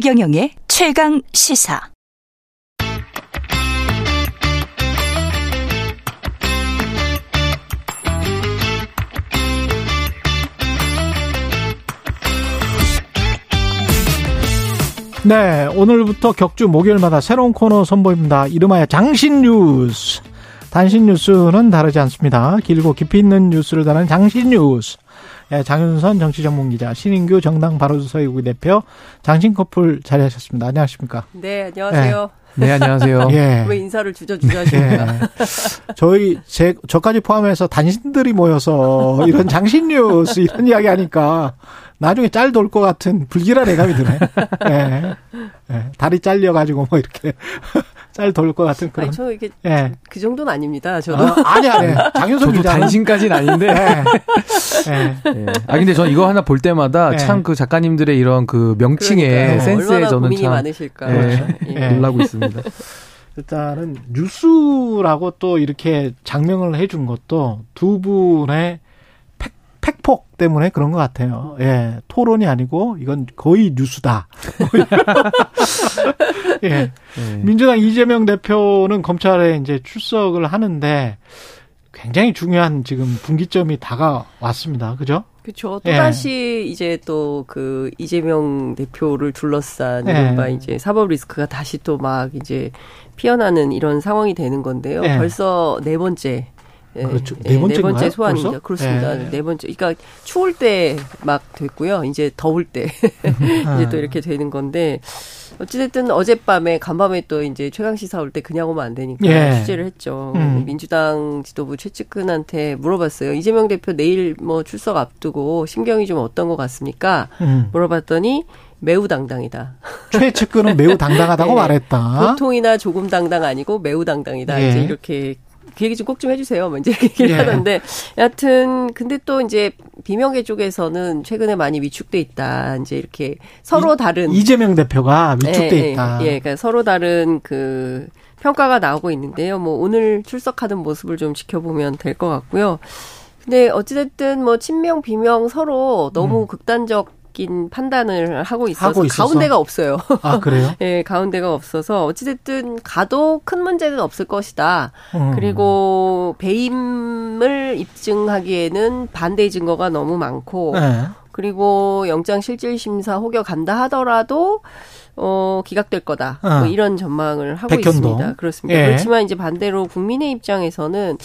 최경영의 최강 시사. 네, 오늘부터 격주 목요일마다 새로운 코너 선보입니다. 이름하여 장신 뉴스. 단신 뉴스는 다르지 않습니다. 길고 깊이 있는 뉴스를 다루는 장신 뉴스. 예, 장윤선 정치전문기자, 신인규 정당 바로서의국 대표, 장신 커플 자리하셨습니다. 안녕하십니까? 네, 안녕하세요. 네, 네 안녕하세요. 예. 왜 인사를 주저주저 하십니까? 예. 저희, 제, 저까지 포함해서 단신들이 모여서 이런 장신 뉴스 이런 이야기 하니까 나중에 짤 돌 것 같은 불길한 애감이 드네. 예. 예. 다리 잘려가지고 뭐 이렇게 짤돌것 같은 그런. 아니, 저 이게 예. 그 정도는 아닙니다. 저도. 아, 아니, 아니. 장윤석 기자. 단신까지는 아닌데. 예. 예. 예. 아, 근데 저 이거 하나 볼 때마다 예. 참그 작가님들의 이런 그 명칭에 그러니까요. 센스에 저는 고민이 참. 많으실까. 예. 예. 놀라고 있습니다. 일단은 뉴스라고 또 이렇게 장명을 해준 것도 두 분의 팩폭 때문에 그런 것 같아요. 예, 토론이 아니고 이건 거의 뉴스다. 예. 네. 민주당 이재명 대표는 검찰에 이제 출석을 하는데 굉장히 중요한 지금 분기점이 다가왔습니다. 그죠? 그렇죠. 또 다시 예. 이제 또 그 이재명 대표를 둘러싼 이른바 예. 이제 사법 리스크가 다시 또 막 이제 피어나는 이런 상황이 되는 건데요. 예. 벌써 네 번째 예, 그렇죠. 네, 네 번째, 네 번째 소환입니다. 벌써? 그렇습니다. 네. 네 번째. 그러니까 추울 때 막 됐고요. 이제 더울 때 이제 또 이렇게 되는 건데 어찌됐든 어젯밤에 간밤에 또 이제 최강 시사 올 때 그냥 오면 안 되니까 예. 취재를 했죠. 음. 민주당 지도부 최측근한테 물어봤어요. 이재명 대표 내일 뭐 출석 앞두고 심경이 좀 어떤 것 같습니까? 음. 물어봤더니 매우 당당이다. 최측근은 매우 당당하다고 네. 말했다. 보통이나 조금 당당 아니고 매우 당당이다. 예. 이제 이렇게 그 얘기 좀 꼭좀 좀 해주세요. 뭐 이제 얘기를 예. 하던데 여하튼 근데 또 이제 비명계 쪽에서는 최근에 많이 위축돼 있다. 이제 이렇게 서로 이, 다른 이재명 대표가 위축돼 예, 예, 있다. 예, 그러니까 서로 다른 그 평가가 나오고 있는데요. 뭐 오늘 출석하는 모습을 좀 지켜보면 될 것 같고요. 근데 어찌됐든 뭐 친명 비명 서로 너무 음. 극단적 인 판단을 하고 있어서, 하고 가운데가 없어요. 아 그래요? 네, 가운데가 없어서 어찌됐든 가도 큰 문제는 없을 것이다. 음. 그리고 배임을 입증하기에는 반대 증거가 너무 많고, 네. 그리고 영장 실질 심사 혹여 간다 하더라도 어, 기각될 거다. 어. 뭐 이런 전망을 하고 백현동. 있습니다. 그렇습니다. 예. 그렇지만 이제 반대로 국민의 입장에서는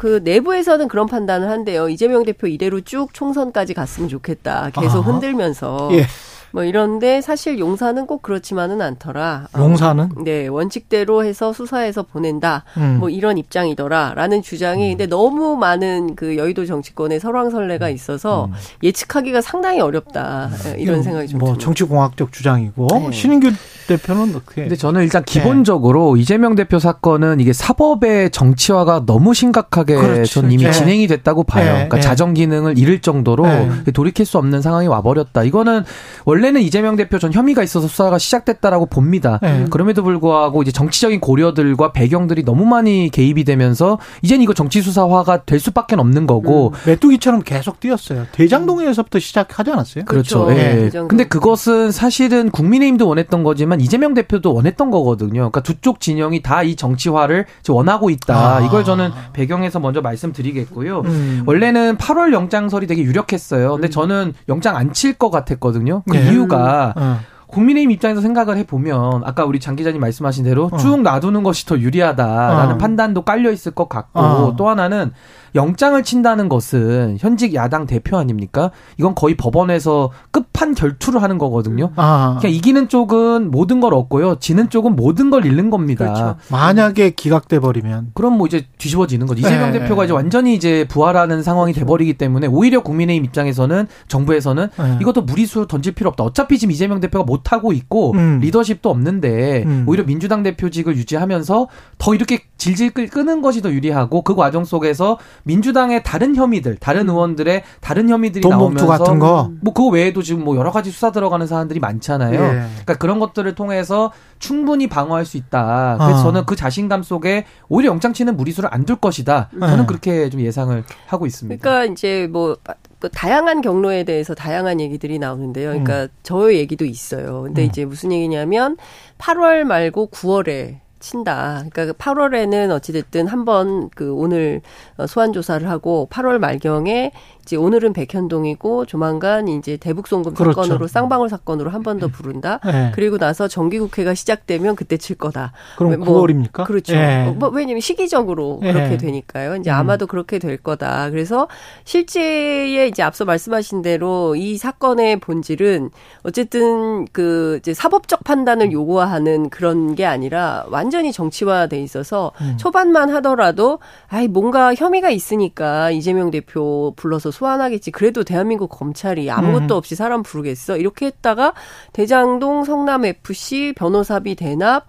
그 내부에서는 그런 판단을 한대요. 이재명 대표 이대로 쭉 총선까지 갔으면 좋겠다. 계속 아 흔들면서. 예. 뭐 이런데 사실 용사는 꼭 그렇지만은 않더라. 어, 용사는? 어, 네, 원칙대로 해서 수사해서 보낸다. 음. 뭐 이런 입장이더라라는 주장이 음. 근데 너무 많은 그 여의도 정치권에 설왕설래가 음. 있어서 음. 예측하기가 상당히 어렵다. 음. 이런 생각이 좀뭐 정치공학적 주장이고 네. 신인규 대표는 어떻게? 근데 저는 일단 기본적으로 네. 이재명 대표 사건은 이게 사법의 정치화가 너무 심각하게 그렇죠. 전 이미 네. 진행이 됐다고 봐요. 네. 그러니까 네. 자정 기능을 잃을 정도로 네. 돌이킬 수 없는 상황이 와버렸다. 이거는 원래 원래는 이재명 대표 전 혐의가 있어서 수사가 시작됐다라고 봅니다. 네. 그럼에도 불구하고 이제 정치적인 고려들과 배경들이 너무 많이 개입이 되면서 이젠 이거 정치 수사화가 될 수밖에 없는 거고 음. 메뚜기처럼 계속 뛰었어요. 대장동에서부터 시작하지 않았어요? 그렇죠. 그렇죠. 예. 네. 근데 그것은 사실은 국민의힘도 원했던 거지만 이재명 대표도 원했던 거거든요. 그러니까 두 쪽 진영이 다 이 정치화를 원하고 있다. 아. 이걸 저는 배경에서 먼저 말씀드리겠고요. 음. 원래는 8월 영장설이 되게 유력했어요. 근데 음. 저는 영장 안 칠 것 같았거든요. 그 네. 이유가 어. 국민의힘 입장에서 생각을 해보면 아까 우리 장 기자님 말씀하신 대로 어. 쭉 놔두는 것이 더 유리하다라는 어. 판단도 깔려 있을 것 같고 어. 또 하나는 영장을 친다는 것은 현직 야당 대표 아닙니까? 이건 거의 법원에서 끝판 결투를 하는 거거든요. 아. 그냥 이기는 쪽은 모든 걸 얻고요. 지는 쪽은 모든 걸 잃는 겁니다. 그렇죠. 만약에 기각돼 버리면 그럼 뭐 이제 뒤집어지는 거죠. 이재명 네. 대표가 이제 완전히 이제 부활하는 상황이. 돼 버리기 때문에 오히려 국민의힘 입장에서는 정부에서는 네. 이것도 무리수 던질 필요 없다. 어차피 지금 이재명 대표가 못 하고 있고 음. 리더십도 없는데 음. 오히려 민주당 대표직을 유지하면서 더 이렇게 질질 끄는 것이 더 유리하고 그 과정 속에서 민주당의 다른 혐의들, 다른 음. 의원들의 다른 혐의들이 나오면서 같은 거. 뭐 그거 외에도 지금 뭐 여러 가지 수사 들어가는 사람들이 많잖아요. 예. 그러니까 그런 것들을 통해서 충분히 방어할 수 있다. 그래서 어. 저는 그 자신감 속에 오히려 영장치는 무리수를 안 둘 것이다. 저는 예. 그렇게 좀 예상을 하고 있습니다. 그러니까 이제 뭐그 다양한 경로에 대해서 다양한 얘기들이 나오는데요. 그러니까 음. 저 얘기도 있어요. 근데 음. 이제 무슨 얘기냐면 8월 말고 9월에 친다. 그러니까 8월에는 그 어찌됐든 한번 그 오늘 어, 소환 조사를 하고 8월 말경에 이제 오늘은 백현동이고 조만간 이제 대북송금 그렇죠. 사건으로 쌍방울 사건으로 한 번 더 부른다. 네. 그리고 나서 정기국회가 시작되면 그때 칠 거다. 그럼 뭐, 9월입니까? 그렇죠. 네. 뭐 왜냐면 시기적으로 네. 그렇게 되니까요. 이제 음. 아마도 그렇게 될 거다. 그래서 실제에 이제 앞서 말씀하신 대로 이 사건의 본질은 어쨌든 그 이제 사법적 판단을 요구하는 그런 게 아니라 완전히 정치화돼 있어서 음. 초반만 하더라도 아이 뭔가 혐의가 있으니까 이재명 대표 불러서 소환하겠지. 그래도 대한민국 검찰이 아무것도 음. 없이 사람 부르겠어. 이렇게 했다가 대장동 성남 FC 변호사비 대납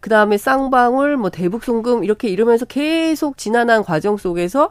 그다음에 쌍방울 뭐 대북 송금 이렇게 이러면서 계속 지난한 과정 속에서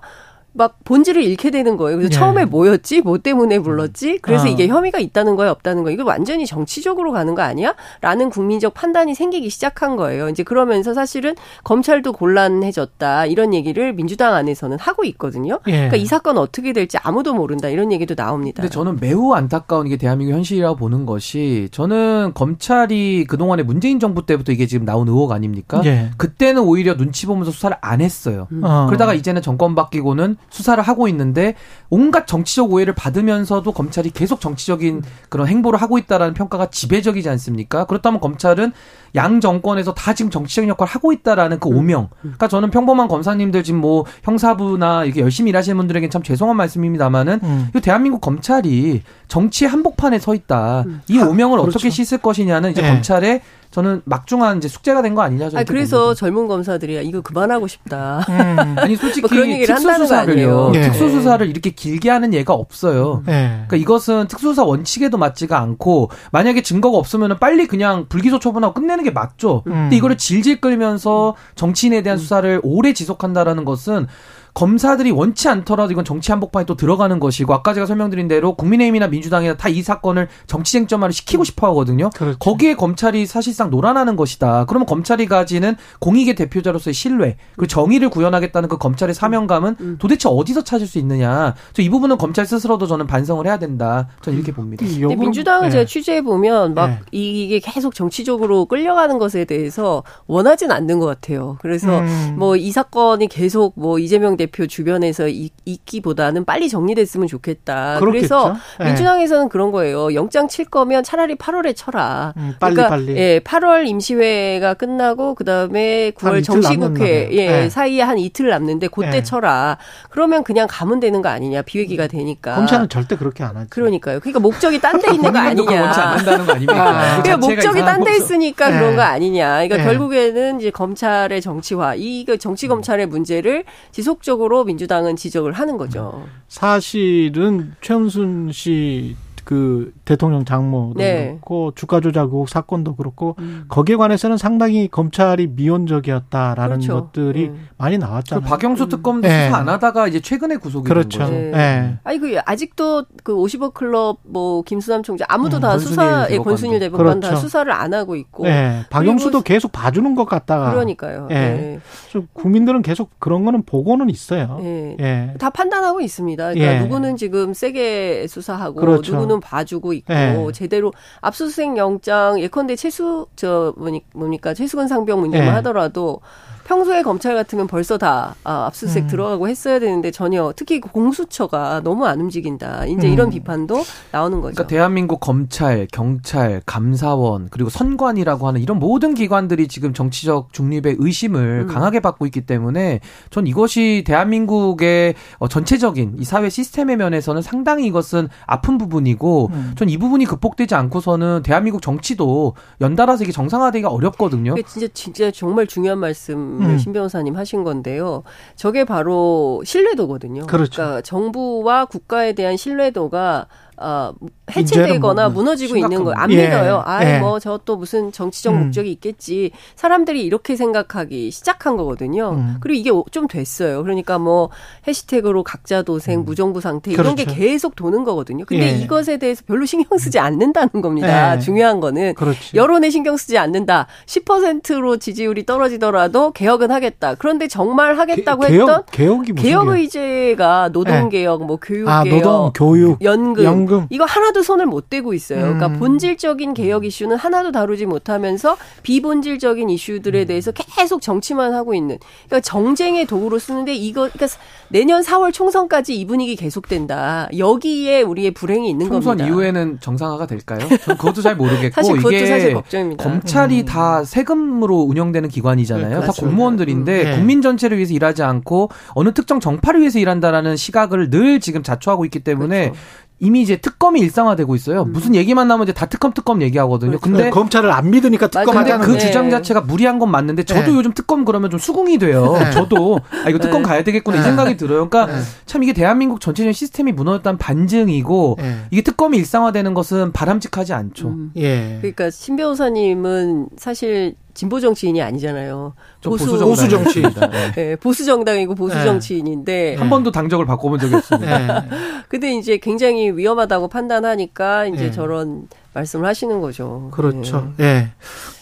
막 본질을 잃게 되는 거예요. 그래서 네. 처음에 뭐였지? 뭐 때문에 불렀지? 그래서 아. 이게 혐의가 있다는 거야, 없다는 거야. 이거 완전히 정치적으로 가는 거 아니야? 라는 국민적 판단이 생기기 시작한 거예요. 이제 그러면서 사실은 검찰도 곤란해졌다. 이런 얘기를 민주당 안에서는 하고 있거든요. 예. 그러니까 이 사건 어떻게 될지 아무도 모른다. 이런 얘기도 나옵니다. 근데 저는 매우 안타까운 게 대한민국 현실이라고 보는 것이 저는 검찰이 그동안에 문재인 정부 때부터 이게 지금 나온 의혹 아닙니까? 예. 그때는 오히려 눈치 보면서 수사를 안 했어요. 음. 어. 그러다가 이제는 정권 바뀌고는 수사를 하고 있는데 온갖 정치적 오해를 받으면서도 검찰이 계속 정치적인 그런 행보를 하고 있다라는 평가가 지배적이지 않습니까? 그렇다면 검찰은 양 정권에서 다 지금 정치적인 역할을 하고 있다라는 그 음. 오명. 그러니까 저는 평범한 검사님들 지금 뭐 형사부나 이렇게 열심히 일하시는 분들에게는 참 죄송한 말씀입니다만은 음. 이 대한민국 검찰이 정치 한복판에 서 있다. 음. 이 오명을 아, 그렇죠. 어떻게 씻을 것이냐는 이제 네. 검찰의 저는 막중한 이제 숙제가 된 거 아니냐. 아, 그래서 봅니다. 젊은 검사들이야 이거 그만하고 싶다. 음. 아니 솔직히 뭐 그런 얘기를 특수수사를요. 네. 특수수사를 이렇게 길게 하는 예가 없어요. 네. 그러니까 이것은 특수수사 원칙에도 맞지가 않고 만약에 증거가 없으면 빨리 그냥 불기소 처분하고 끝내는 게 맞죠. 음. 근데 이거를 질질 끌면서 정치인에 대한 수사를 오래 지속한다라는 것은 검사들이 원치 않더라도 이건 정치 한복판에 또 들어가는 것이고 아까 제가 설명드린 대로 국민의힘이나 민주당이나 다 이 사건을 정치 쟁점화를 시키고 싶어 하거든요. 그렇죠. 거기에 검찰이 사실상 놀아나는 것이다. 그러면 검찰이 가지는 공익의 대표자로서의 신뢰 그리고 정의를 구현하겠다는 그 검찰의 사명감은 음. 도대체 어디서 찾을 수 있느냐. 저 이 부분은 검찰 스스로도 저는 반성을 해야 된다. 저는 이렇게 봅니다. 근데 민주당은 네. 제가 취재해 보면 막 네. 이게 계속 정치적으로 끌려가는 것에 대해서 원하진 않는 것 같아요. 그래서 음. 뭐이 사건이 계속 뭐 이재명 대표 대표 주변에서 이, 있기보다는 빨리 정리됐으면 좋겠다. 그렇겠죠? 그래서 네. 민주당에서는 그런 거예요. 영장 칠 거면 차라리 8월에 쳐라. 음, 빨리 그러니까 빨리. 예, 8월 임시회가 끝나고 그다음에 9월 정시국회 예, 네. 사이에 한 이틀 남는데 그때 네. 쳐라. 그러면 그냥 가면 되는 거 아니냐. 비회기가 되니까. 검찰은 절대 그렇게 안 하죠. 그러니까요. 그러니까 목적이 딴 데 있는 거 아니냐. 원치 않는다는 거 아닙니까? 아, 그러니까 목적이 딴 데 있으니까 네. 그런 거 아니냐. 그러니까 네. 결국에는 이제 검찰의 정치화, 이 정치 검찰의 문제를 지속적으로 지속적으로 민주당은 지적을 하는 거죠. 사실은 최은순 씨 그 대통령 장모도 네. 그렇고 주가 조작 의혹 사건도 그렇고 음. 거기에 관해서는 상당히 검찰이 미온적이었다라는 그렇죠. 것들이 음. 많이 나왔잖아요. 그 박영수 특검도 음. 수사 안 하다가 이제 최근에 구속이 그렇죠. 된 거죠. 네. 네. 아니 그 아직도 그 50억 클럽 뭐 김수남 총장 아무도 음, 다 수사 예 권순일 대법관 그렇죠. 다 수사를 안 하고 있고. 네. 박영수도 계속 봐주는 것 같다가. 그러니까요. 네. 좀 국민들은 계속 그런 거는 보고는 있어요. 네. 예. 다 판단하고 있습니다. 그러니까 예. 누구는 지금 세게 수사하고 그렇죠. 누구는 봐주고 있고 네. 제대로 압수수색 영장 예컨대 최수 저 뭐니까 최수근 상병 문제만 네. 하더라도 평소에 검찰 같으면 벌써 다 아, 압수수색 음. 들어가고 했어야 되는데 전혀 특히 그 공수처가 너무 안 움직인다. 이제 음. 이런 비판도 나오는 거죠. 그러니까 대한민국 검찰, 경찰, 감사원 그리고 선관이라고 하는 이런 모든 기관들이 지금 정치적 중립의 의심을 음. 강하게 받고 있기 때문에 전 이것이 대한민국의 어, 전체적인 이 사회 시스템의 면에서는 상당히 이것은 아픈 부분이고 음. 전이 부분이 극복되지 않고서는 대한민국 정치도 연달아서 이게 정상화되기가 어렵거든요. 진짜 진짜 정말 중요한 말씀 음. 신 변호사님 하신 건데요. 저게 바로 신뢰도거든요. 그렇죠. 그러니까 정부와 국가에 대한 신뢰도가 어, 해체되거나 뭐 무너지고 있는 거예요. 안 예. 믿어요. 아이, 예. 뭐, 저 또 무슨 정치적 음. 목적이 있겠지. 사람들이 이렇게 생각하기 시작한 거거든요. 음. 그리고 이게 좀 됐어요. 그러니까 뭐, 해시태그로 각자 도생, 음. 무정부 상태, 이런 그렇죠. 게 계속 도는 거거든요. 근데 예. 이것에 대해서 별로 신경 쓰지 않는다는 겁니다. 예. 중요한 거는. 그렇지. 여론에 신경 쓰지 않는다. 10%로 지지율이 떨어지더라도 개혁은 하겠다. 그런데 정말 하겠다고 개, 했던. 개혁이 개혁 의제가 노동 개혁, 뭐, 교육개혁. 아, 노동, 교육. 연금. 연금. 이거 하나도 손을 못 대고 있어요. 그러니까 음. 본질적인 개혁 이슈는 하나도 다루지 못하면서 비본질적인 이슈들에 대해서 계속 정치만 하고 있는. 그러니까 정쟁의 도구로 쓰는데 이거 그러니까 내년 4월 총선까지 이 분위기 계속된다. 여기에 우리의 불행이 있는 총선 겁니다. 총선 이후에는 정상화가 될까요? 전 그것도 잘 모르겠고 사실 그것도 이게 사실 걱정입니다. 검찰이 음. 다 세금으로 운영되는 기관이잖아요. 네, 다 공무원들인데 음. 네. 국민 전체를 위해서 일하지 않고 어느 특정 정파를 위해서 일한다라는 시각을 늘 지금 자초하고 있기 때문에 그렇죠. 이미 이제 특검이 일상화되고 있어요. 음. 무슨 얘기만 나오면 이제 다 특검 특검 얘기하거든요. 그렇죠. 근데 검찰을 안 믿으니까 특검하자는 그 네. 주장 자체가 무리한 건 맞는데 저도 네. 요즘 특검 그러면 좀 수긍이 돼요. 네. 저도 아 이거 특검 네. 가야 되겠구나 이 네. 생각이 들어요. 그러니까 네. 참 이게 대한민국 전체적인 시스템이 무너졌다는 반증이고 이게 특검이 일상화되는 것은 바람직하지 않죠. 음. 예. 그러니까 신 변호사님은 사실 진보 정치인이 아니잖아요. 보수, 보수 정치인이다. 네. 네, 보수 정당이고 보수 네. 정치인인데 한 번도 당적을 바꿔본 적이 없습니다. 네. 근데 이제 굉장히 위험하다고 판단하니까 이제 네. 저런 말씀을 하시는 거죠. 그렇죠. 예.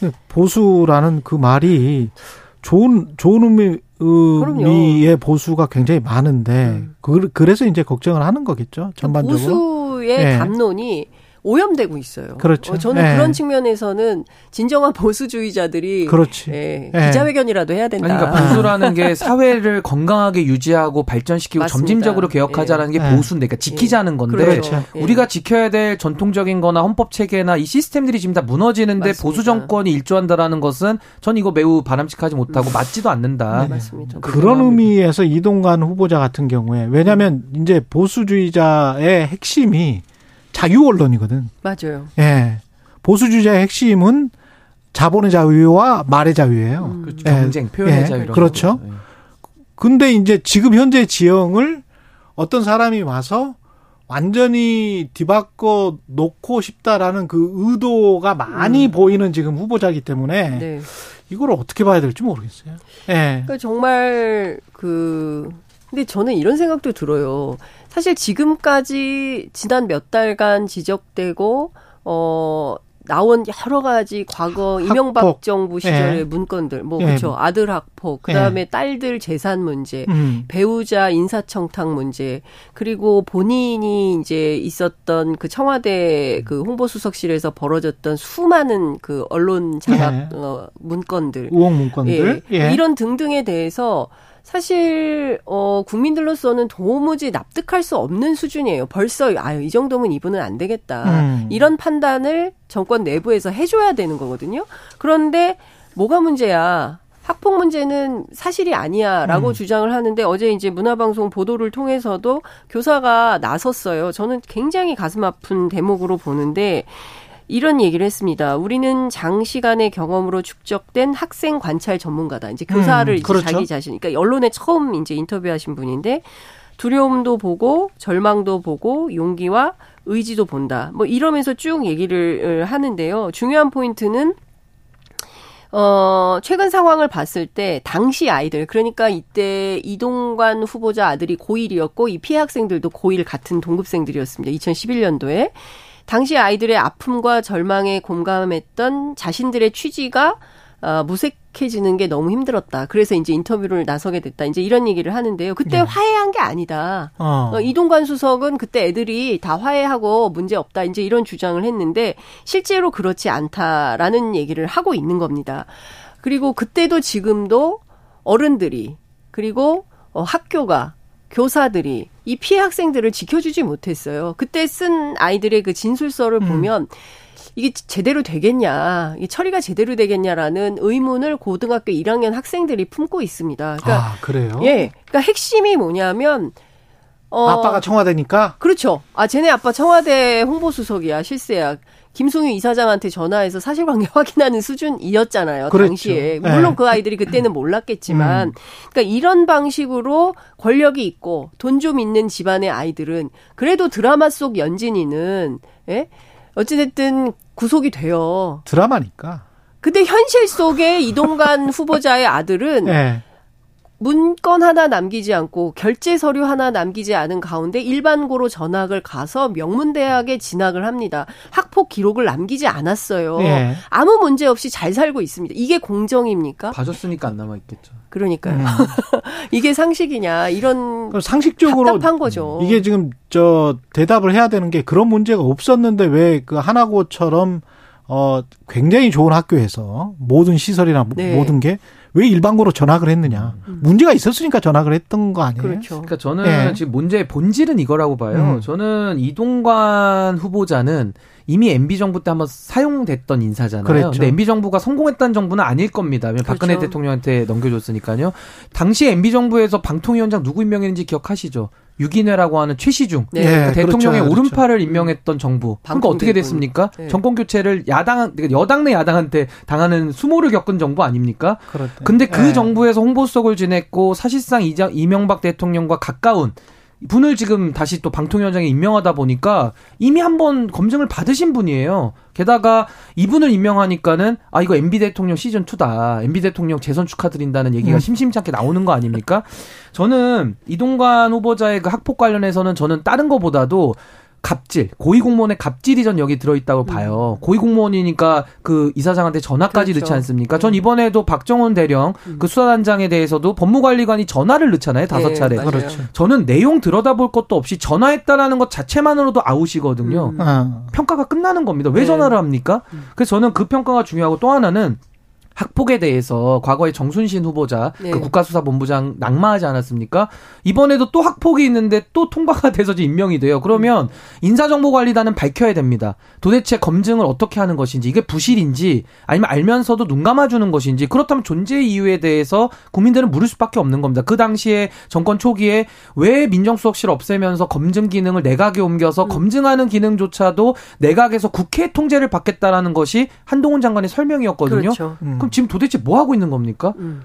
네. 보수라는 그 말이 좋은 좋은 의미 의미의 보수가 굉장히 많은데 음. 그, 그래서 이제 걱정을 하는 거겠죠. 전반적으로. 보수의 담론이 오염되고 있어요. 그렇죠. 어, 저는 네. 그런 측면에서는 진정한 보수주의자들이 그렇지. 예, 네. 기자회견이라도 해야 된다. 그러니까 보수라는 게 사회를 건강하게 유지하고 발전시키고 맞습니다. 점진적으로 개혁하자라는 게 네. 보수인데, 그러니까 지키자는 건데 그렇죠. 우리가 지켜야 될 전통적인거나 헌법 체계나 이 시스템들이 지금 다 무너지는데 맞습니다. 보수 정권이 일조한다라는 것은 전 이거 매우 바람직하지 못하고 맞지도 않는다. 네, 맞습니다. 그런 의미에서 이동관 후보자 같은 경우에 왜냐하면 이제 보수주의자의 핵심이 자유 언론이거든. 맞아요. 예. 보수주의자의 핵심은 자본의 자유와 말의 자유예요. 음. 그렇죠. 경쟁, 예. 표현의 예. 자유. 그렇죠. 예. 근데 이제 지금 현재 지형을 어떤 사람이 와서 완전히 뒤바꿔 놓고 싶다라는 그 의도가 많이 음. 보이는 지금 후보자이기 때문에 네. 이걸 어떻게 봐야 될지 모르겠어요. 예. 그러니까 정말 그 근데 저는 이런 생각도 들어요. 사실 지금까지 지난 몇 달간 지적되고 어 나온 여러 가지 과거 학폭. 이명박 정부 시절의 예. 문건들, 뭐, 예. 그렇죠. 아들 학폭, 그 다음에 예. 딸들 재산 문제, 음. 배우자 인사청탁 문제, 그리고 본인이 이제 있었던 그 청와대 그 홍보수석실에서 벌어졌던 수많은 그 언론 장악 예. 어, 문건들. 우혹 문건들. 예. 예. 이런 등등에 대해서 사실 어 국민들로서는 도무지 납득할 수 없는 수준이에요. 벌써 아유 이 정도면 이분은 안 되겠다. 음. 이런 판단을 정권 내부에서 해줘야 되는 거거든요. 그런데 뭐가 문제야? 학폭 문제는 사실이 아니야라고 음. 주장을 하는데 어제 이제 문화방송 보도를 통해서도 교사가 나섰어요. 저는 굉장히 가슴 아픈 대목으로 보는데 이런 얘기를 했습니다. 우리는 장시간의 경험으로 축적된 학생 관찰 전문가다. 이제 교사를 음, 그렇죠. 자기 자신, 그러니까 언론에 처음 이제 인터뷰하신 분인데 두려움도 보고 절망도 보고 용기와 의지도 본다. 뭐 이러면서 쭉 얘기를 하는데요. 중요한 포인트는 어, 최근 상황을 봤을 때 당시 아이들 그러니까 이때 이동관 후보자 아들이 고1이었고 이 피해 학생들도 고1 같은 동급생들이었습니다. 2011년도에 당시 아이들의 아픔과 절망에 공감했던 자신들의 취지가 어, 무색해지는 게 너무 힘들었다. 그래서 이제 인터뷰를 나서게 됐다. 이제 이런 얘기를 하는데요. 그때 네. 화해한 게 아니다. 어. 어, 이동관 수석은 그때 애들이 다 화해하고 문제 없다. 이제 이런 주장을 했는데 실제로 그렇지 않다라는 얘기를 하고 있는 겁니다. 그리고 그때도 지금도 어른들이 그리고 어, 학교가 교사들이 이 피해 학생들을 지켜주지 못했어요. 그때 쓴 아이들의 그 진술서를 음. 보면 이게 제대로 되겠냐, 이 처리가 제대로 되겠냐라는 의문을 고등학교 1학년 학생들이 품고 있습니다. 그러니까 아, 그래요? 예. 그러니까 핵심이 뭐냐면 어, 아빠가 청와대니까? 그렇죠. 아, 쟤네 아빠 청와대 홍보수석이야, 실세야. 김송유 이사장한테 전화해서 사실관계 확인하는 수준이었잖아요. 그렇죠. 당시에. 네. 물론 그 아이들이 그때는 몰랐겠지만. 음. 그러니까 이런 방식으로 권력이 있고 돈 좀 있는 집안의 아이들은 그래도 드라마 속 연진이는 예? 어찌됐든 구속이 돼요. 드라마니까. 근데 현실 속에 이동관 후보자의 아들은 네. 문건 하나 남기지 않고 결제 서류 하나 남기지 않은 가운데 일반고로 전학을 가서 명문대학에 진학을 합니다. 학폭 기록을 남기지 않았어요. 네. 아무 문제 없이 잘 살고 있습니다. 이게 공정입니까? 봐줬으니까 안 남아 있겠죠. 그러니까요. 음. 이게 상식이냐 이런 상식적으로 답답한 거죠. 이게 지금 저 대답을 해야 되는 게 그런 문제가 없었는데 왜 그 하나고처럼 어 굉장히 좋은 학교에서 모든 시설이나 네. 모든 게 왜 일반고로 전학을 했느냐. 음. 문제가 있었으니까 전학을 했던 거 아니에요? 그렇죠. 그러니까 저는 네. 지금 문제의 본질은 이거라고 봐요. 음. 저는 이동관 후보자는 이미 MB 정부 때 한번 사용됐던 인사잖아요. 그랬죠. 근데 MB 정부가 성공했다는 정부는 아닐 겁니다. 그렇죠. 박근혜 대통령한테 넘겨줬으니까요. 당시 MB 정부에서 방통위원장 누구 임명했는지 기억하시죠? 유기뇌라고 하는 최시중 네. 그러니까 대통령의 그렇죠. 오른팔을 그렇죠. 임명했던 정부. 그러니까 어떻게 됐습니까? 네. 정권 교체를 야당 그러니까 여당 내 야당한테 당하는 수모를 겪은 정부 아닙니까? 그렇대. 근데 그 네. 정부에서 홍보수석을 지냈고 사실상 이명박 대통령과 가까운 분을 지금 다시 또 방통위원장에 임명하다 보니까 이미 한 번 검증을 받으신 분이에요. 게다가 이분을 임명하니까는 아 이거 MB 대통령 시즌 2다. MB 대통령 재선 축하드린다는 얘기가 음. 심심치 않게 나오는 거 아닙니까? 저는 이동관 후보자의 그 학폭 관련해서는 저는 다른 거보다도 갑질, 고위공무원의 갑질이 전 여기 들어있다고 음. 봐요. 음. 고위공무원이니까 그 이사장한테 전화까지 그렇죠. 넣지 않습니까? 전 음. 이번에도 박정원 대령 음. 그 수사단장에 대해서도 법무관리관이 전화를 넣잖아요. 다섯 네, 차례. 그렇죠. 저는 내용 들여다볼 것도 없이 전화했다라는 것 자체만으로도 아웃이거든요. 음. 아. 평가가 끝나는 겁니다. 왜 네. 전화를 합니까? 그래서 저는 그 평가가 중요하고 또 하나는 학폭에 대해서 과거에 정순신 후보자 네. 그 국가수사본부장 낙마하지 않았습니까? 이번에도 또 학폭이 있는데 또 통과가 돼서 임명이 돼요. 그러면 인사정보관리단은 밝혀야 됩니다. 도대체 검증을 어떻게 하는 것인지 이게 부실인지 아니면 알면서도 눈 감아주는 것인지 그렇다면 존재 이유에 대해서 국민들은 물을 수밖에 없는 겁니다. 그 당시에 정권 초기에 왜 민정수석실 없애면서 검증 기능을 내각에 옮겨서 음. 검증하는 기능조차도 내각에서 국회 통제를 받겠다라는 것이 한동훈 장관의 설명이었거든요. 그렇죠. 음. 그럼 지금 도대체 뭐 하고 있는 겁니까? 음.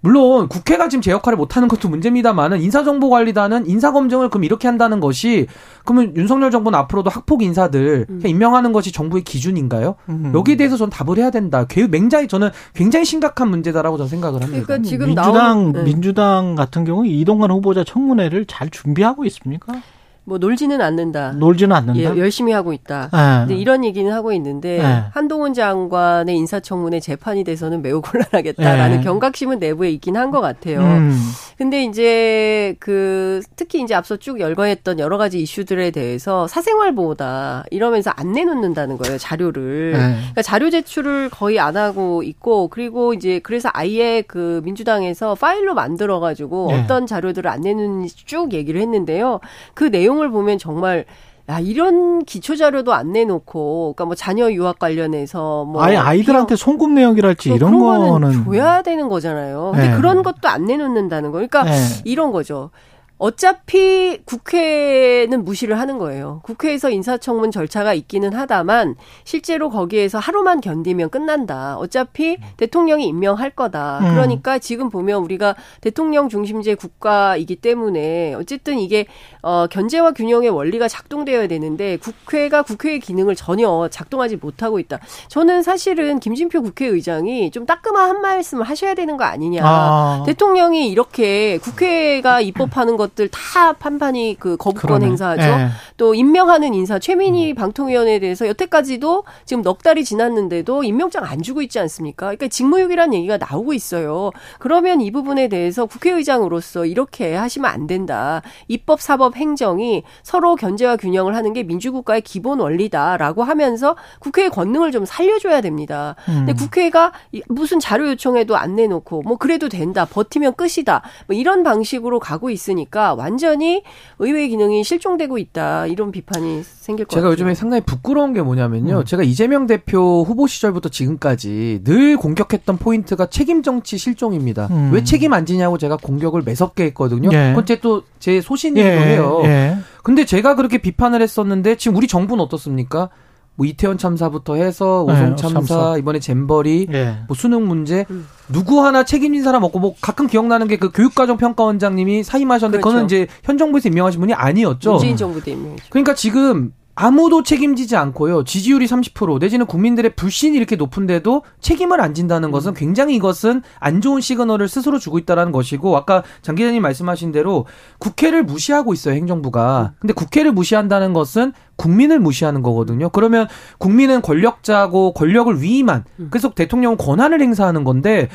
물론 국회가 지금 제 역할을 못하는 것도 문제입니다만은 인사정보관리단은 인사검증을 그럼 이렇게 한다는 것이 그러면 윤석열 정부는 앞으로도 학폭 인사들 음. 임명하는 것이 정부의 기준인가요? 음. 여기에 대해서 저는 답을 해야 된다. 굉장히 저는 굉장히 심각한 문제다라고 저는 생각을 합니다. 그러니까 지금 민주당 나오는, 네. 민주당 같은 경우 이동관 후보자 청문회를 잘 준비하고 있습니까? 뭐 놀지는 않는다. 놀지는 않는다. 예, 열심히 하고 있다. 네. 이런 얘기는 하고 있는데 네. 한동훈 장관의 인사청문회 재판이 돼서는 매우 곤란하겠다라는 네. 경각심은 내부에 있긴 한 것 같아요. 음. 근데 이제 그 특히 이제 앞서 쭉 열거했던 여러 가지 이슈들에 대해서 사생활 보호다 이러면서 안 내놓는다는 거예요 자료를. 네. 그러니까 자료 제출을 거의 안 하고 있고 그리고 이제 그래서 아예 그 민주당에서 파일로 만들어 가지고 네. 어떤 자료들을 안 내놓는지 쭉 얘기를 했는데요. 그 내용 내용을 보면 정말 야, 이런 기초 자료도 안 내놓고, 그러니까 뭐 자녀 유학 관련해서 뭐 아예 아이들한테 송금 내역이랄지 이런 거는 줘야 되는 거잖아요. 근데 네. 그런 것도 안 내놓는다는 거. 그러니까 네. 이런 거죠. 어차피 국회는 무시를 하는 거예요. 국회에서 인사청문 절차가 있기는 하다만 실제로 거기에서 하루만 견디면 끝난다. 어차피 대통령이 임명할 거다. 음. 그러니까 지금 보면 우리가 대통령 중심제 국가이기 때문에 어쨌든 이게 어 견제와 균형의 원리가 작동되어야 되는데 국회가 국회의 기능을 전혀 작동하지 못하고 있다. 저는 사실은 김진표 국회의장이 좀 따끔한 한 말씀을 하셔야 되는 거 아니냐. 아. 대통령이 이렇게 국회가 입법하는 것 것들 다 판판이 그 거부권 그러네. 행사하죠. 네. 또 임명하는 인사 최민희 음. 방통위원회에 대해서 여태까지도 지금 넉 달이 지났는데도 임명장 안 주고 있지 않습니까? 그러니까 직무유기란 얘기가 나오고 있어요. 그러면 이 부분에 대해서 국회의장으로서 이렇게 하시면 안 된다. 입법, 사법, 행정이 서로 견제와 균형을 하는 게 민주국가의 기본 원리다라고 하면서 국회의 권능을 좀 살려줘야 됩니다. 음. 근데 국회가 무슨 자료 요청에도 안 내놓고 뭐 그래도 된다. 버티면 끝이다. 뭐 이런 방식으로 가고 있으니까 보니까 완전히 의회 기능이 실종되고 있다 이런 비판이 생길 것 제가 같아요. 요즘에 상당히 부끄러운 게 뭐냐면요. 음. 제가 이재명 대표 후보 시절부터 지금까지 늘 공격했던 포인트가 책임 정치 실종입니다. 음. 왜 책임 안 지냐고 제가 공격을 매섭게 했거든요. 예. 그건 제 또 제 소신이기도 예. 해요. 예. 근데 제가 그렇게 비판을 했었는데 지금 우리 정부는 어떻습니까? 뭐 이태원 참사부터 해서 오송 네, 참사, 참사, 이번에 잼버리 네. 뭐 수능 문제 음. 누구 하나 책임진 사람 없고 뭐 가끔 기억나는 게 그 교육과정 평가원장님이 사임하셨는데 그렇죠. 그거는 이제 현 정부에서 임명하신 분이 아니었죠. 문재인 정부 때 임명했죠. 그러니까 지금 아무도 책임지지 않고요. 지지율이 30% 내지는 국민들의 불신이 이렇게 높은데도 책임을 안 진다는 것은 굉장히 이것은 안 좋은 시그널을 스스로 주고 있다라는 것이고 아까 장 기자님 말씀하신 대로 국회를 무시하고 있어요, 행정부가. 근데 국회를 무시한다는 것은 국민을 무시하는 거거든요. 그러면 국민은 권력자고 권력을 위임한 그래서 대통령은 권한을 행사하는 건데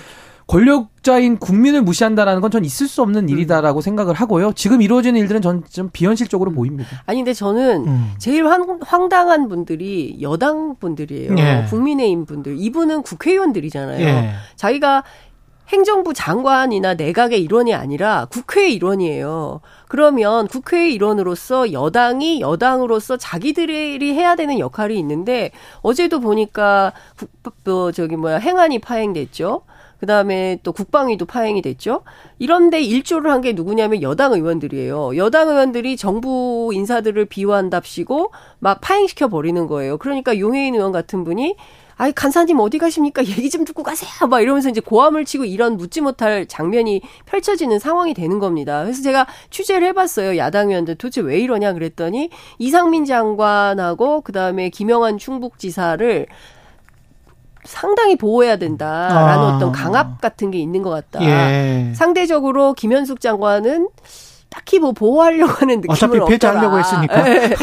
권력자인 국민을 무시한다라는 건 전 있을 수 없는 일이다라고 음. 생각을 하고요. 지금 이루어지는 일들은 전 좀 비현실적으로 음. 보입니다. 아니 근데 저는 음. 제일 황, 황당한 분들이 여당 분들이에요. 예. 국민의힘 분들. 이분은 국회의원들이잖아요. 예. 자기가 행정부 장관이나 내각의 일원이 아니라 국회의 일원이에요. 그러면 국회의 일원으로서 여당이 여당으로서 자기들이 해야 되는 역할이 있는데 어제도 보니까 국, 뭐 저기 뭐야 행안이 파행됐죠. 그다음에 또 국방위도 파행이 됐죠. 이런데 일조를 한 게 누구냐면 여당 의원들이에요. 여당 의원들이 정부 인사들을 비호한답시고 막 파행시켜 버리는 거예요. 그러니까 용해인 의원 같은 분이 아이 간사님 어디 가십니까? 얘기 좀 듣고 가세요. 막 이러면서 이제 고함을 치고 이런 묻지 못할 장면이 펼쳐지는 상황이 되는 겁니다. 그래서 제가 취재를 해봤어요. 야당 의원들 도대체 왜 이러냐 그랬더니 이상민 장관하고 그 다음에 김영환 충북지사를 상당히 보호해야 된다라는 아. 어떤 강압 같은 게 있는 것 같다. 예. 상대적으로 김현숙 장관은 딱히 뭐 보호하려고 하는 느낌은 어차피 없더라. 폐지하려고 했으니까.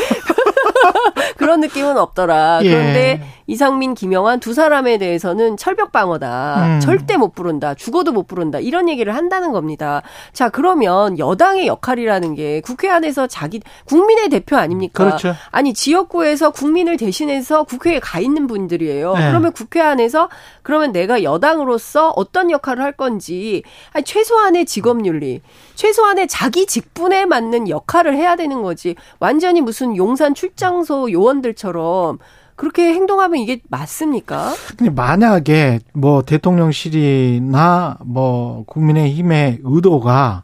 예. 그런 느낌은 없더라. 예. 그런데 이상민, 김영환 두 사람에 대해서는 철벽 방어다. 음. 절대 못 부른다. 죽어도 못 부른다. 이런 얘기를 한다는 겁니다. 자, 그러면 여당의 역할이라는 게 국회 안에서 자기 국민의 대표 아닙니까? 그렇죠. 아니 지역구에서 국민을 대신해서 국회에 가 있는 분들이에요. 네. 그러면 국회 안에서 그러면 내가 여당으로서 어떤 역할을 할 건지 아니, 최소한의 직업윤리, 최소한의 자기 직분에 맞는 역할을 해야 되는 거지. 완전히 무슨 용산 출장소 요원들처럼 그렇게 행동하면 이게 맞습니까? 근데 만약에 뭐 대통령실이나 뭐 국민의힘의 의도가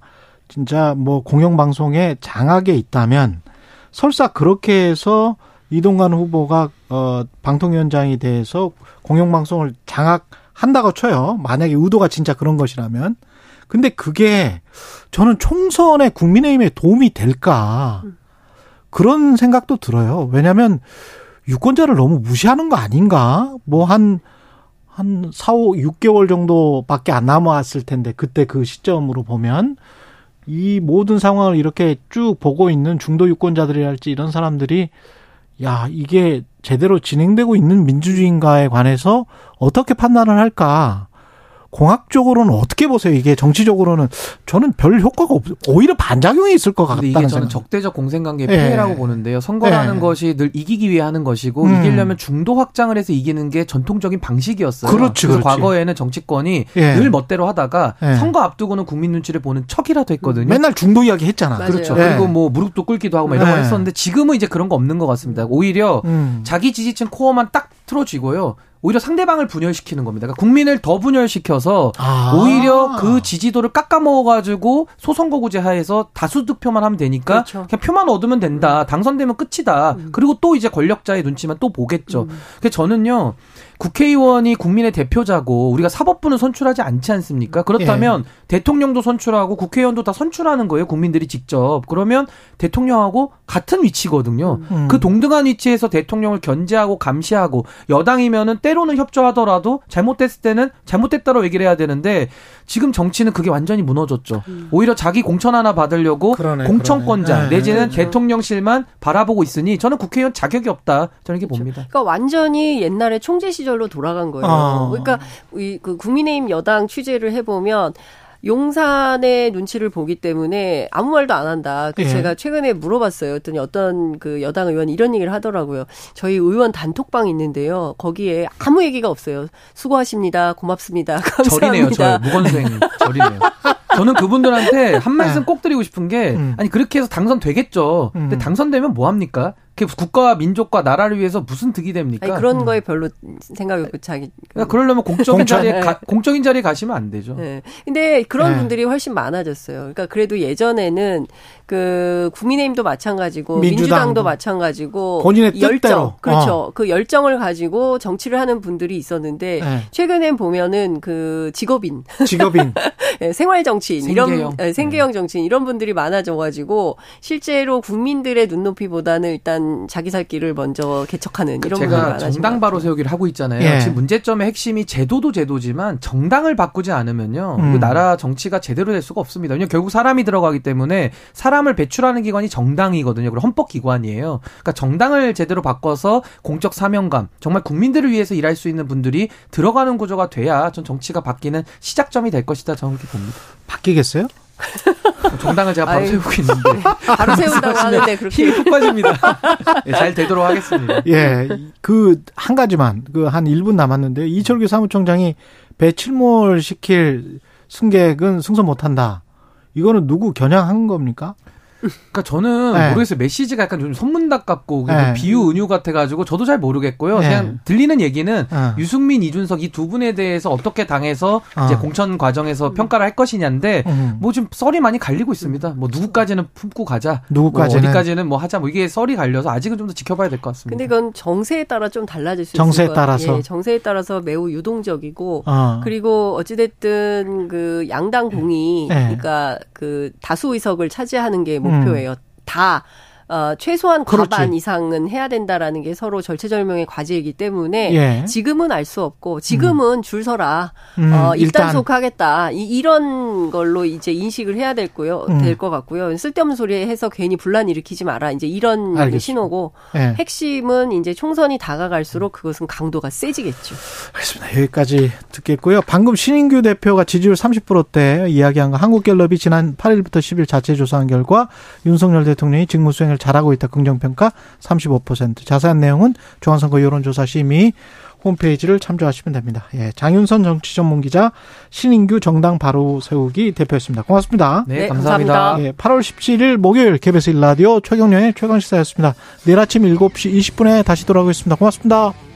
진짜 뭐 공영방송에 장악에 있다면 설사 그렇게 해서 이동관 후보가 어 방통위원장이 돼서 공영방송을 장악한다고 쳐요. 만약에 의도가 진짜 그런 것이라면. 근데 그게 저는 총선에 국민의힘에 도움이 될까? 그런 생각도 들어요. 왜냐하면 유권자를 너무 무시하는 거 아닌가? 뭐 한, 한 4, 5, 6개월 정도밖에 안 남았을 텐데, 그때 그 시점으로 보면, 이 모든 상황을 이렇게 쭉 보고 있는 중도 유권자들이랄지 이런 사람들이, 야, 이게 제대로 진행되고 있는 민주주의인가에 관해서 어떻게 판단을 할까? 공학적으로는 어떻게 보세요? 이게 정치적으로는 저는 별 효과가 없, 오히려 반작용이 있을 것 같다는 이게 저는 적대적 공생관계 피해라고 네. 보는데요. 선거라는 네. 것이 늘 이기기 위해 하는 것이고 음. 이기려면 중도 확장을 해서 이기는 게 전통적인 방식이었어요. 그렇지, 그렇지. 과거에는 정치권이 네. 늘 멋대로 하다가 선거 앞두고는 국민 눈치를 보는 척이라도 했거든요. 맨날 중도 이야기 했잖아. 맞아요. 그렇죠. 그리고 뭐 무릎도 꿇기도 하고 막 이런 거 했었는데 지금은 이제 그런 거 없는 것 같습니다. 오히려 음. 자기 지지층 core만 딱 틀어쥐고요. 오히려 상대방을 분열시키는 겁니다. 그러니까 국민을 더 분열시켜서 아. 오히려 그 지지도를 깎아먹어가지고 소선거구제 하에서 다수 득표만 하면 되니까 그렇죠. 그냥 표만 얻으면 된다. 음. 당선되면 끝이다. 음. 그리고 또 이제 권력자의 눈치만 또 보겠죠. 음. 그래서 저는요. 국회의원이 국민의 대표자고 우리가 사법부는 선출하지 않지 않습니까? 그렇다면 예. 대통령도 선출하고 국회의원도 다 선출하는 거예요. 국민들이 직접. 그러면 대통령하고 같은 위치거든요. 음. 그 동등한 위치에서 대통령을 견제하고 감시하고 여당이면은 때로는 협조하더라도 잘못됐을 때는 잘못됐다고 얘기를 해야 되는데 지금 정치는 그게 완전히 무너졌죠. 음. 오히려 자기 공천 하나 받으려고 그러네, 공천권자 그러네. 내지는 네, 대통령실만 바라보고 있으니 저는 국회의원 자격이 없다. 저는 이렇게 봅니다. 그러니까 완전히 옛날에 총재 시절 로 돌아간 거예요. 아. 그러니까 그 국민의힘 여당 취재를 해보면 용산의 눈치를 보기 때문에 아무 말도 안 한다. 그 예. 제가 최근에 물어봤어요. 어떤 어떤 그 여당 의원 이런 얘기를 하더라고요. 저희 의원 단톡방 있는데요. 거기에 아무 얘기가 없어요. 수고하십니다. 고맙습니다. 감사합니다. 절이네요. 저 무건수행 절이네요. 저는 그분들한테 한 말씀 네. 꼭 드리고 싶은 게 음. 아니 그렇게 해서 당선되겠죠. 음. 근데 당선되면 뭐 합니까? 국가와 민족과 나라를 위해서 무슨 득이 됩니까? 아니, 그런 거에 별로 생각이 없고 자기. 그러니까 그러려면 공적인 자리에 가, 공적인 자리에 가시면 안 되죠. 네. 근데 그런 네. 분들이 훨씬 많아졌어요. 그러니까 그래도 예전에는 그 국민의힘도 마찬가지고 민주당도, 민주당 도 마찬가지고 본인의 열정 뜻대로. 그렇죠. 어. 그 열정을 가지고 정치를 하는 분들이 있었는데 네. 최근엔 보면은 그 직업인, 직업인, 네, 생활 정치인 생계형. 이런 네, 생계형 정치인 이런 분들이 많아져 가지고 실제로 국민들의 눈높이보다는 일단 자기 살 길을 먼저 개척하는 이런 제가 정당 바로 세우기를 하고 있잖아요. 예. 지금 문제점의 핵심이 제도도 제도지만 정당을 바꾸지 않으면요, 음. 그 나라 정치가 제대로 될 수가 없습니다. 왜냐 결국 사람이 들어가기 때문에 사람 사람을 배출하는 기관이 정당이거든요. 그리고 헌법 기관이에요. 그러니까 정당을 제대로 바꿔서 공적 사명감, 정말 국민들을 위해서 일할 수 있는 분들이 들어가는 구조가 돼야 전 정치가 바뀌는 시작점이 될 것이다. 저는 그렇게 봅니다. 바뀌겠어요? 정당을 제가 바로 아유, 세우고 있는데 바로 세운다고 하는데 그렇게 힘이 푹 빠집니다. 네, 잘 되도록 하겠습니다. 예, 그 한 가지만 그 한 1분 남았는데 이철규 사무총장이 배칠몰 시킬 승객은 승소 못한다. 이거는 누구 겨냥한 겁니까? 그러니까 저는 네. 모르겠어요. 메시지가 약간 좀 선문답 같고 네. 비유 은유 같아가지고 저도 잘 모르겠고요. 네. 그냥 들리는 얘기는 어. 유승민, 이준석 이 두 분에 대해서 어떻게 당해서 어. 이제 공천 과정에서 평가를 할 것이냐인데 음. 뭐 지금 썰이 많이 갈리고 있습니다. 뭐 누구까지는 품고 가자, 누구까지는 뭐 어디까지는 뭐 하자, 뭐 이게 썰이 갈려서 아직은 좀 더 지켜봐야 될 것 같습니다. 근데 그건 정세에 따라 좀 달라질 수 정세에 따라서 예, 정세에 따라서 매우 유동적이고 어. 그리고 어찌됐든 그 양당 공이 네. 그러니까 그 다수 의석을 차지하는 게 목표예요. 음. 다 어, 최소한 그렇지. 과반 이상은 해야 된다라는 게 서로 절체절명의 과제이기 때문에 예. 지금은 알 수 없고 지금은 음. 줄 서라 음, 어, 입단속하겠다 이, 이런 걸로 이제 인식을 해야 될 거요 음. 될것 같고요 쓸데없는 소리 해서 괜히 분란 일으키지 마라 이제 이런 알겠습니다. 신호고 예. 핵심은 이제 총선이 다가갈수록 그것은 강도가 세지겠죠. 알겠습니다. 여기까지 듣겠고요. 방금 신인규 대표가 지지율 30%대 이야기한 거 한국갤럽이 지난 8일부터 10일 자체 조사한 결과 윤석열 대통령이 직무수행을 수행을 잘하고 있다 긍정평가 35% 자세한 내용은 중앙선거 여론조사 심의 홈페이지를 참조하시면 됩니다. 예, 장윤선 정치 전문 기자 신인규 정당 바로 세우기 대표였습니다. 고맙습니다. 네, 네 감사합니다. 감사합니다. 예, 8월 17일 목요일 KBS 1라디오 최경련의 최강시사였습니다. 내일 아침 7시 20분에 다시 돌아오겠습니다. 고맙습니다.